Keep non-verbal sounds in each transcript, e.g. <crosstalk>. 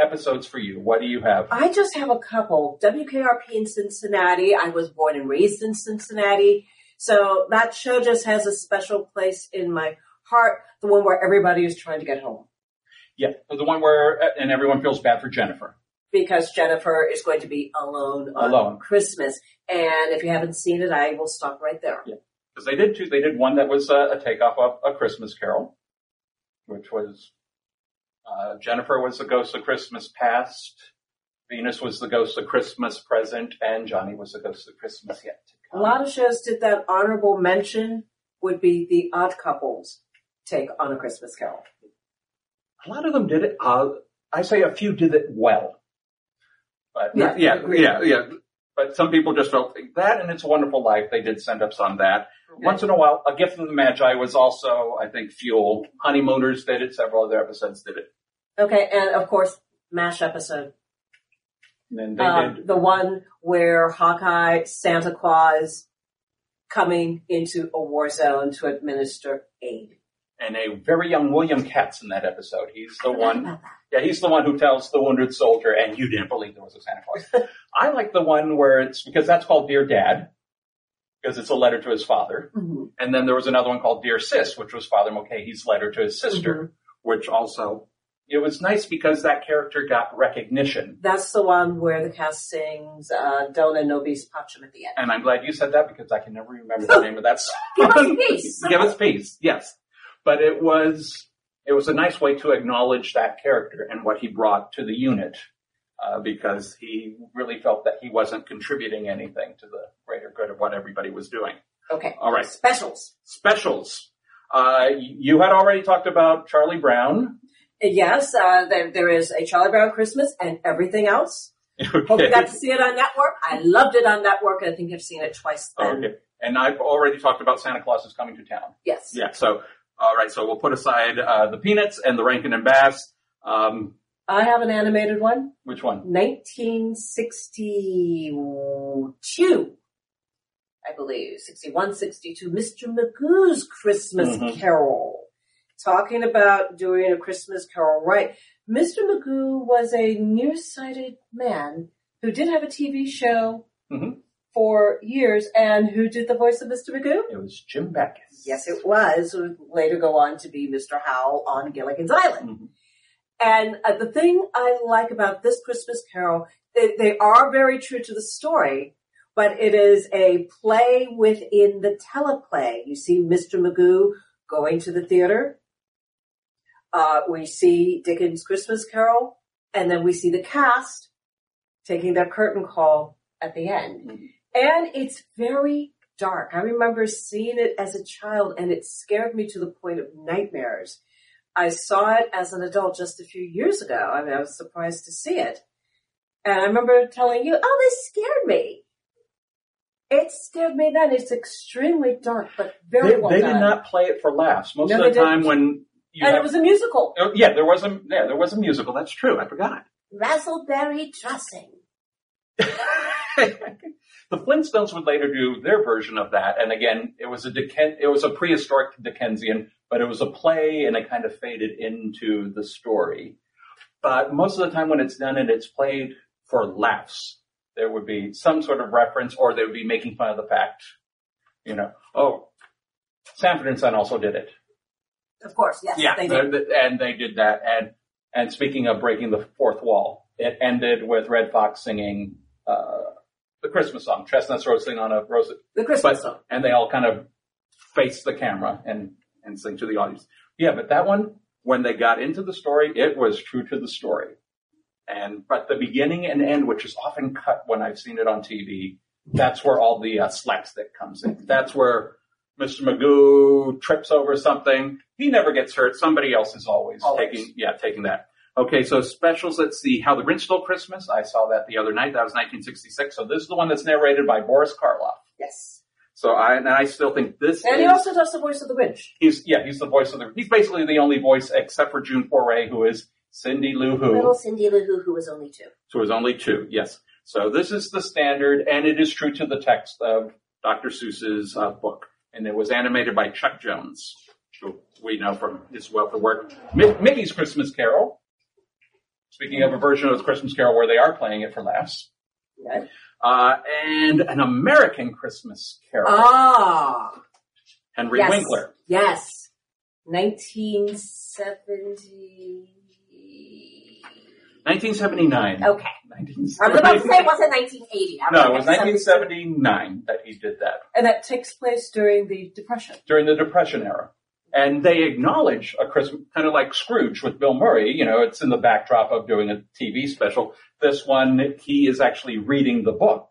episodes for you. What do you have? I just have a couple. WKRP in Cincinnati. I was born and raised in Cincinnati. So that show just has a special place in my heart. The one where everybody is trying to get home. Yeah, the one where uh, and everyone feels bad for Jennifer. Because Jennifer is going to be alone on Alone. Christmas. And if you haven't seen it, I will stop right there. Yeah. Because they did two. They did one that was a, a takeoff of A Christmas Carol, which was uh, Jennifer was the ghost of Christmas past, Venus was the ghost of Christmas present, and Johnny was the ghost of Christmas yet to come. A lot of shows did that honorable mention would be the odd couples take on a Christmas carol. A lot of them did it. Uh, I say a few did it well, but Yeah, yeah, yeah, yeah. But some people just felt that, and It's a Wonderful Life. They did send us on that. Once in a while, A Gift from the Magi was also, I think, Fuel. Honeymooners did it. Several other episodes did it. Okay, and of course, MASH episode. And then they Um, did the one where Hawkeye, Santa Claus, coming into a war zone to administer aid. And a very young William Katz in that episode. He's the one, yeah, he's the one who tells the wounded soldier, and you didn't believe there was a Santa Claus. <laughs> I like the one where it's, because that's called Dear Dad, because it's a letter to his father. Mhm. And then there was another one called Dear Sis, which was Father Mulcahy's letter to his sister, Mhm. which also, it was nice because that character got recognition. That's the one where the cast sings uh, Dona Nobis Pacem at the end. And I'm glad you said that because I can never remember the <laughs> name of that Give us song. peace. <laughs> Give us peace. Yes. But it was, it was a nice way to acknowledge that character and what he brought to the unit. Uh, because he really felt that he wasn't contributing anything to the greater good of what everybody was doing. Okay. All right. Specials. Specials. Uh, you had already talked about Charlie Brown. Yes, uh, there, there is a Charlie Brown Christmas and everything else. <laughs> Hope you got to see it on network. I loved it on network. I think I've seen it twice then. Okay. And I've already talked about Santa Claus is coming to town. Yes. Yeah. So, all right. So we'll put aside uh, the Peanuts and the Rankin and Bass. Um, I have an animated one. which one? 1962, I believe, 61, 62, Mr. Magoo's Christmas Mhm. Carol. Talking about doing a Christmas Carol right. Mr. Magoo was a nearsighted man who did have a TV show Mhm. For years and who did the voice of Mr. Magoo? It was Jim Backus. Yes, it was. Who would later go on to be Mr. Howell on Gilligan's Island. Mhm. And uh, the thing I like about this Christmas Carol, they, they are very true to the story, but it is a play within the teleplay. You see Mr. Magoo going to the theater. Uh, we see Dickens' Christmas Carol, and then we see the cast taking their curtain call at the end. Mhm. And it's very dark. I remember seeing it as a child and it scared me to the point of nightmares. I saw it as an adult just a few years ago. I mean, I was surprised to see it. And I remember telling you, oh, this scared me. It scared me then. It's extremely dark, but very They, well they done. did not play it for laughs. Most No, of the time when you and have- it was a musical. Oh, yeah, there was a yeah, there was a musical. That's true. I forgot. Razzleberry dressing. <laughs> the Flintstones would later do their version of that, and again, it was a Dicken- it was a prehistoric Dickensian, but it was a play, and it kind of faded into the story. But most of the time, when it's done and it's played for laughs, there would be some sort of reference, or they would be making fun of the fact, you know, oh, Sanford and Son also did it. Of course, yes, Yeah, they did. the- and they did that. And and speaking of breaking the fourth wall, it ended with Redd Foxx singing uh, the Christmas song, "Chestnuts Roasting on a Rose," The Christmas but song. and they all kind of face the camera and and sing to the audience. Yeah, but that one, when they got into the story, it was true to the story. And but the beginning and end, which is often cut when I've seen it on TV, that's where all the uh, slapstick comes in. That's where Mr. Magoo trips over something. He never gets hurt. Somebody else is always, Always. taking, yeah, taking that. Okay, so specials. Let's see. How the Grinch Stole Christmas. I saw that the other night. That was 1966. So this is the one that's narrated by Boris Karloff. Yes. So I and I still think this And is he also does the voice of the Grinch. he's yeah he's the voice of the he's basically the only voice except for June Foray who is Cindy Lou Who. Little Cindy Lou Who, who was only two. So it was only two, yes. So this is the standard, and it is true to the text of Dr. Seuss's uh, book. And it was animated by Chuck Jones, who we know from his wealth of work. Mi- Mickey's Christmas Carol. Speaking of a version of the Christmas Carol where they are playing it for laughs. Okay. Uh, and an American Christmas Carol, Ah, Henry yes. Winkler. yes. 1970. 1979. Okay. I was about to say it wasn't 1980. I No, it was 1979 that he did that And that takes place during the Depression. during the Depression era. And they acknowledge a Christmas, kind of like Scrooge with Bill Murray. You know, it's in the backdrop of doing a TV special. This one, he is actually reading the book.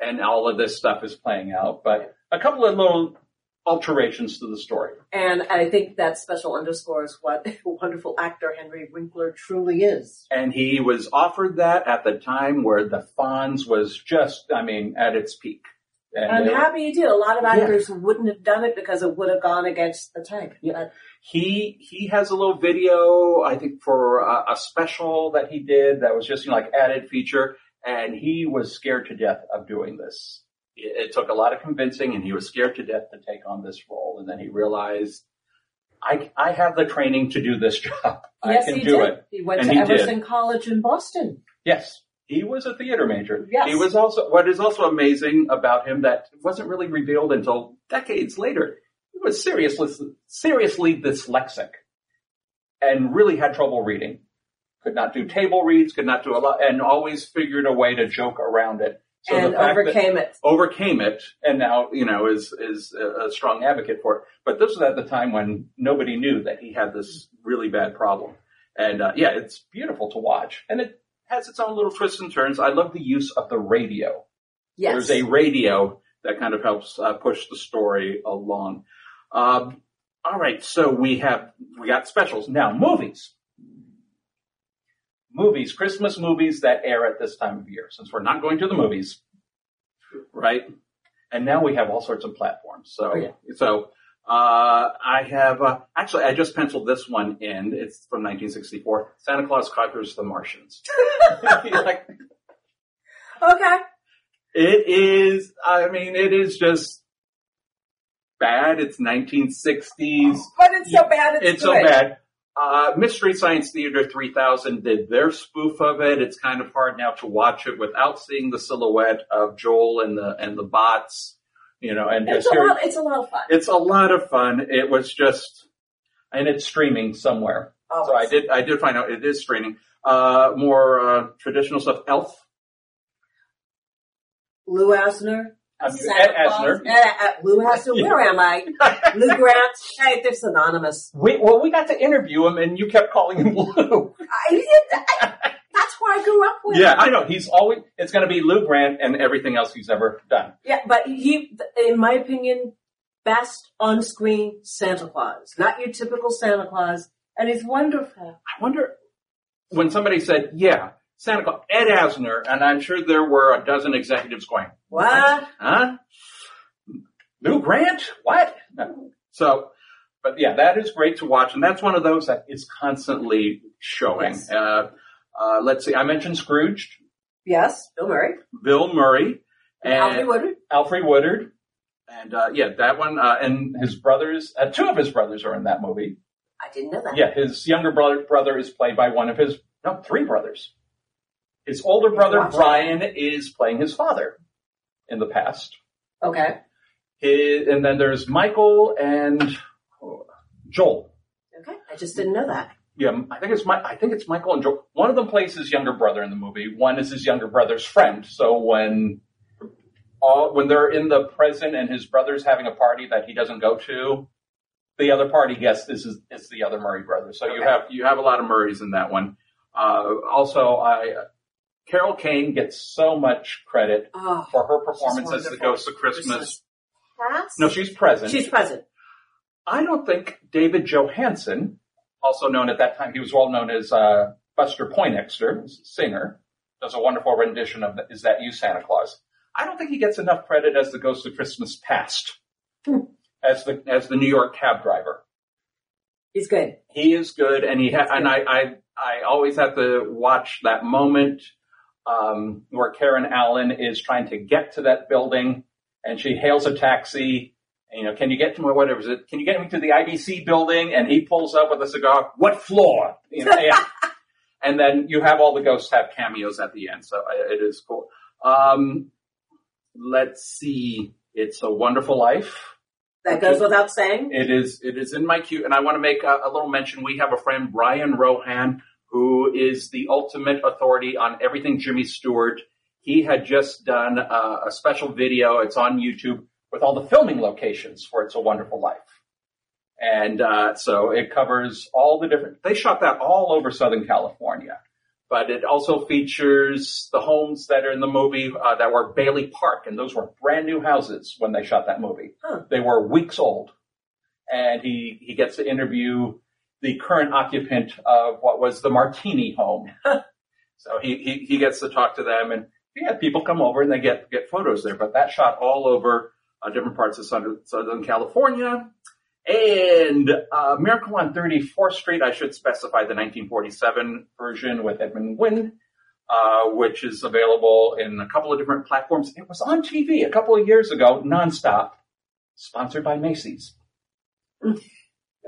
And all of this stuff is playing out. But a couple of little alterations to the story. And I think that special underscores what a <laughs> wonderful actor Henry Winkler truly is. And he was offered that at the time where the Fonz was just, I mean, at its peak. And I'm they happy he did. A lot of Yeah. actors wouldn't have done it because it would have gone against the type. Yeah. But he he has a little video I think for a, a special that he did that was just you know, like added feature, and he was scared to death of doing this. It, it took a lot of convincing, and he was scared to death to take on this role, and then he realized. I, I have the training to do this <laughs> job. yes, I can he do did. it. He went And to he did. Emerson College in Boston. Yes. He was a theater major. Yes. He was also, what is also amazing about him that wasn't really revealed until decades later. He was seriously, seriously dyslexic and really had trouble reading. Could not do table reads, could not do a lot, and always figured a way to joke around it. So and the fact that- overcame it. overcame it and now, you know, is, is a a strong advocate for it. But this was at the time when nobody knew that he had this really bad problem. And, uh, yeah, it's beautiful to watch and it has its own little twists and turns. I love the use of the radio. Yes. There's a radio that kind of helps uh, push the story along. Um, all right. So we have, we got specials now movies. Movies, Christmas movies that air at this time of year, since we're not going to the movies, right? And now we have all sorts of platforms. So, Oh, yeah. so, uh, I have, uh, actually, I just penciled this one in. It's from 1964. Santa Claus Conquers the Martians. like, <laughs> okay. it is, I mean, it is just bad. It's 1960s. But it's so bad. It's, It's so bad. Uh, Mystery Science Theater 3000 did their spoof of it. It's kind of hard now to watch it without seeing the silhouette of Joel and the, and the bots, you know, and It's a lot. It's a lot of fun. it's a lot of fun. It was just, and it's streaming somewhere. So I did, I did find out it is streaming. Uh, more, uh, traditional stuff. Elf. Lou Asner. Ed Asner. Lou Asner. Where am I? <laughs> Lou Grant. Hey, they're synonymous. We, well, we got to interview him and you kept calling him <laughs> Lou. I, I, that's who I grew up with. yeah, I know. He's always, it's going to be Lou Grant and everything else he's ever done. Yeah, but he, in my opinion, best on-screen Santa Claus. Not your typical Santa Claus. And he's wonderful. I wonder when somebody said, yeah, Santa Claus, Ed Asner, and I'm sure there were a dozen executives going, What? huh? Lou Grant? What? No. So, but yeah, that is great to watch. And that's one of those that is constantly showing. Yes. Uh, uh, let's see. I mentioned Scrooge, Yes, Bill Murray. Bill Murray, and Alfre Woodard. Alfre Woodard. And, uh, yeah, that one, uh, and his brothers, uh, two of his brothers are in that movie. I didn't know that. Yeah, his younger brother brother is played by one of his no three brothers. His older brother Brian is playing his father in the past. Okay. His, and then there's Michael and oh, Joel. Okay. I just didn't know that. Yeah, I think it's my I think it's Michael and Joel. One of them plays his younger brother in the movie. One is his younger brother's friend. So when all when they're in the present and his brother's having a party that he doesn't go to, the other party guest is is, is the other Murray brother. So you have you have a lot of Murrays in that one. Uh, also, I Carol Kane gets so much credit Oh, for her performance as the. Ghost of Christmas. Past? No, she's present. She's present. I don't think David Johansen, also known at that time, he was well known as uh, Buster Poindexter, singer, does a wonderful rendition of "Is That You, Santa Claus." I don't think he gets enough credit as the Ghost of Christmas Past, Hmm. as the as the New York cab driver. He's good. He is good, and he ha- and I, I I always have to watch that moment um, where Karen Allen is trying to get to that building, and she hails a taxi. And, you know, can you get to my whatever is it? Can you get me to the IBC building? And he pulls up with a cigar. What floor? You know, yeah. <laughs> and then you have all the ghosts have cameos at the end, so it is cool. Um, let's see. It's a Wonderful Life. That goes without saying. It is it is in my queue, and I want to make a, a little mention. We have a friend, Brian Rohan, who is the ultimate authority on everything Jimmy Stewart. He had just done a, a special video. It's on YouTube with all the filming locations for It's a Wonderful Life, and uh, so it covers all the different. They shot that all over Southern California, but it also features the homes that are in the movie uh, that were Bailey Park, and those were brand new houses when they shot that movie. Huh. They were weeks old, and he he gets to interview the current occupant of what was the Martini home. <laughs> so he, he he gets to talk to them, and he yeah, people come over and they get get photos there. But that shot all over uh, different parts of Southern, Southern California. And uh, Miracle on 34th Street, I should specify the 1947 version with Edmund Gwenn, uh, which is available in a couple of different platforms. It was on TV a couple of years ago, nonstop, sponsored by Macy's. <laughs>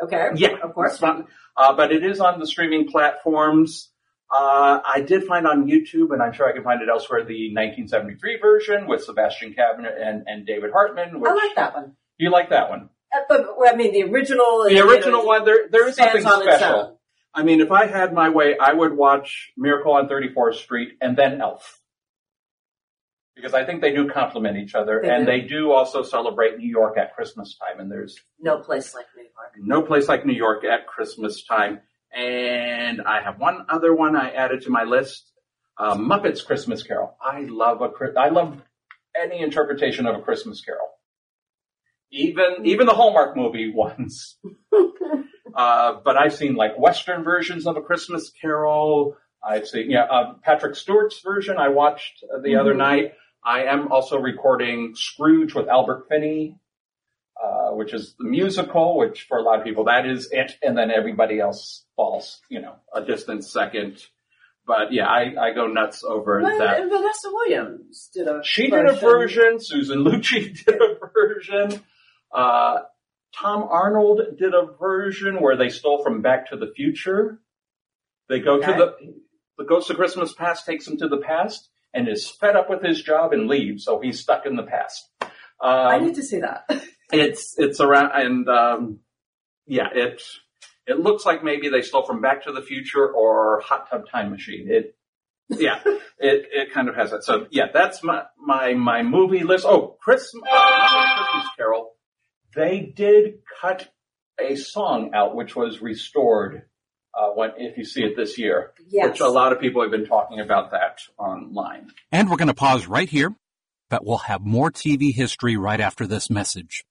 Okay. Yeah, Of course. Not- uh, but it is on the streaming platforms. Uh, I did find on YouTube, and I'm sure I can find it elsewhere, the 1973 version with Sebastian Cabot and, and David Hartman. Which, I like that one. You like that one? Uh, But, I mean, the original. The original one, there there is something special. I mean, if I had my way, I would watch Miracle on 34th Street and then Elf. Because I think they do complement each other, They and do. they do also celebrate New York at Christmas time, and there's No place like New York. no place like New York at Christmas time. And I have one other one I added to my list. Uh, Muppets Christmas Carol. I love a, I love any interpretation of a Christmas Carol. Even, even the Hallmark movie <laughs> ones. <laughs> uh, but I've seen like Western versions of a Christmas Carol. I've seen, yeah, uh, Patrick Stewart's version I watched the other Mhm. night. I am also recording Scrooge with Albert Finney uh, which is the musical, which for a lot of people that is it, and then everybody else falls, you know, a distant second. But yeah, I, I go nuts over Well, that. and Vanessa Williams did a. She did a version. Susan Lucci <laughs> did a version. Uh, Tom Arnold did a version where they stole from Back to the Future. They go Okay. to the the Ghost of Christmas Past takes him to the past and is fed up with his job and leaves, so he's stuck in the past. I Um, need to see that. <laughs> it's it's around and um, yeah, it it looks like maybe they stole from Back to the Future or Hot Tub Time Machine. It yeah, it it kind of has that. So yeah, that's my my my movie list. Oh, Christmas Christmas Carol. They did cut a song out which was restored. Uh, when if you see it this year, yes. which a lot of people have been talking about that online. And we're going to pause right here, but we'll have more TV history right after this message.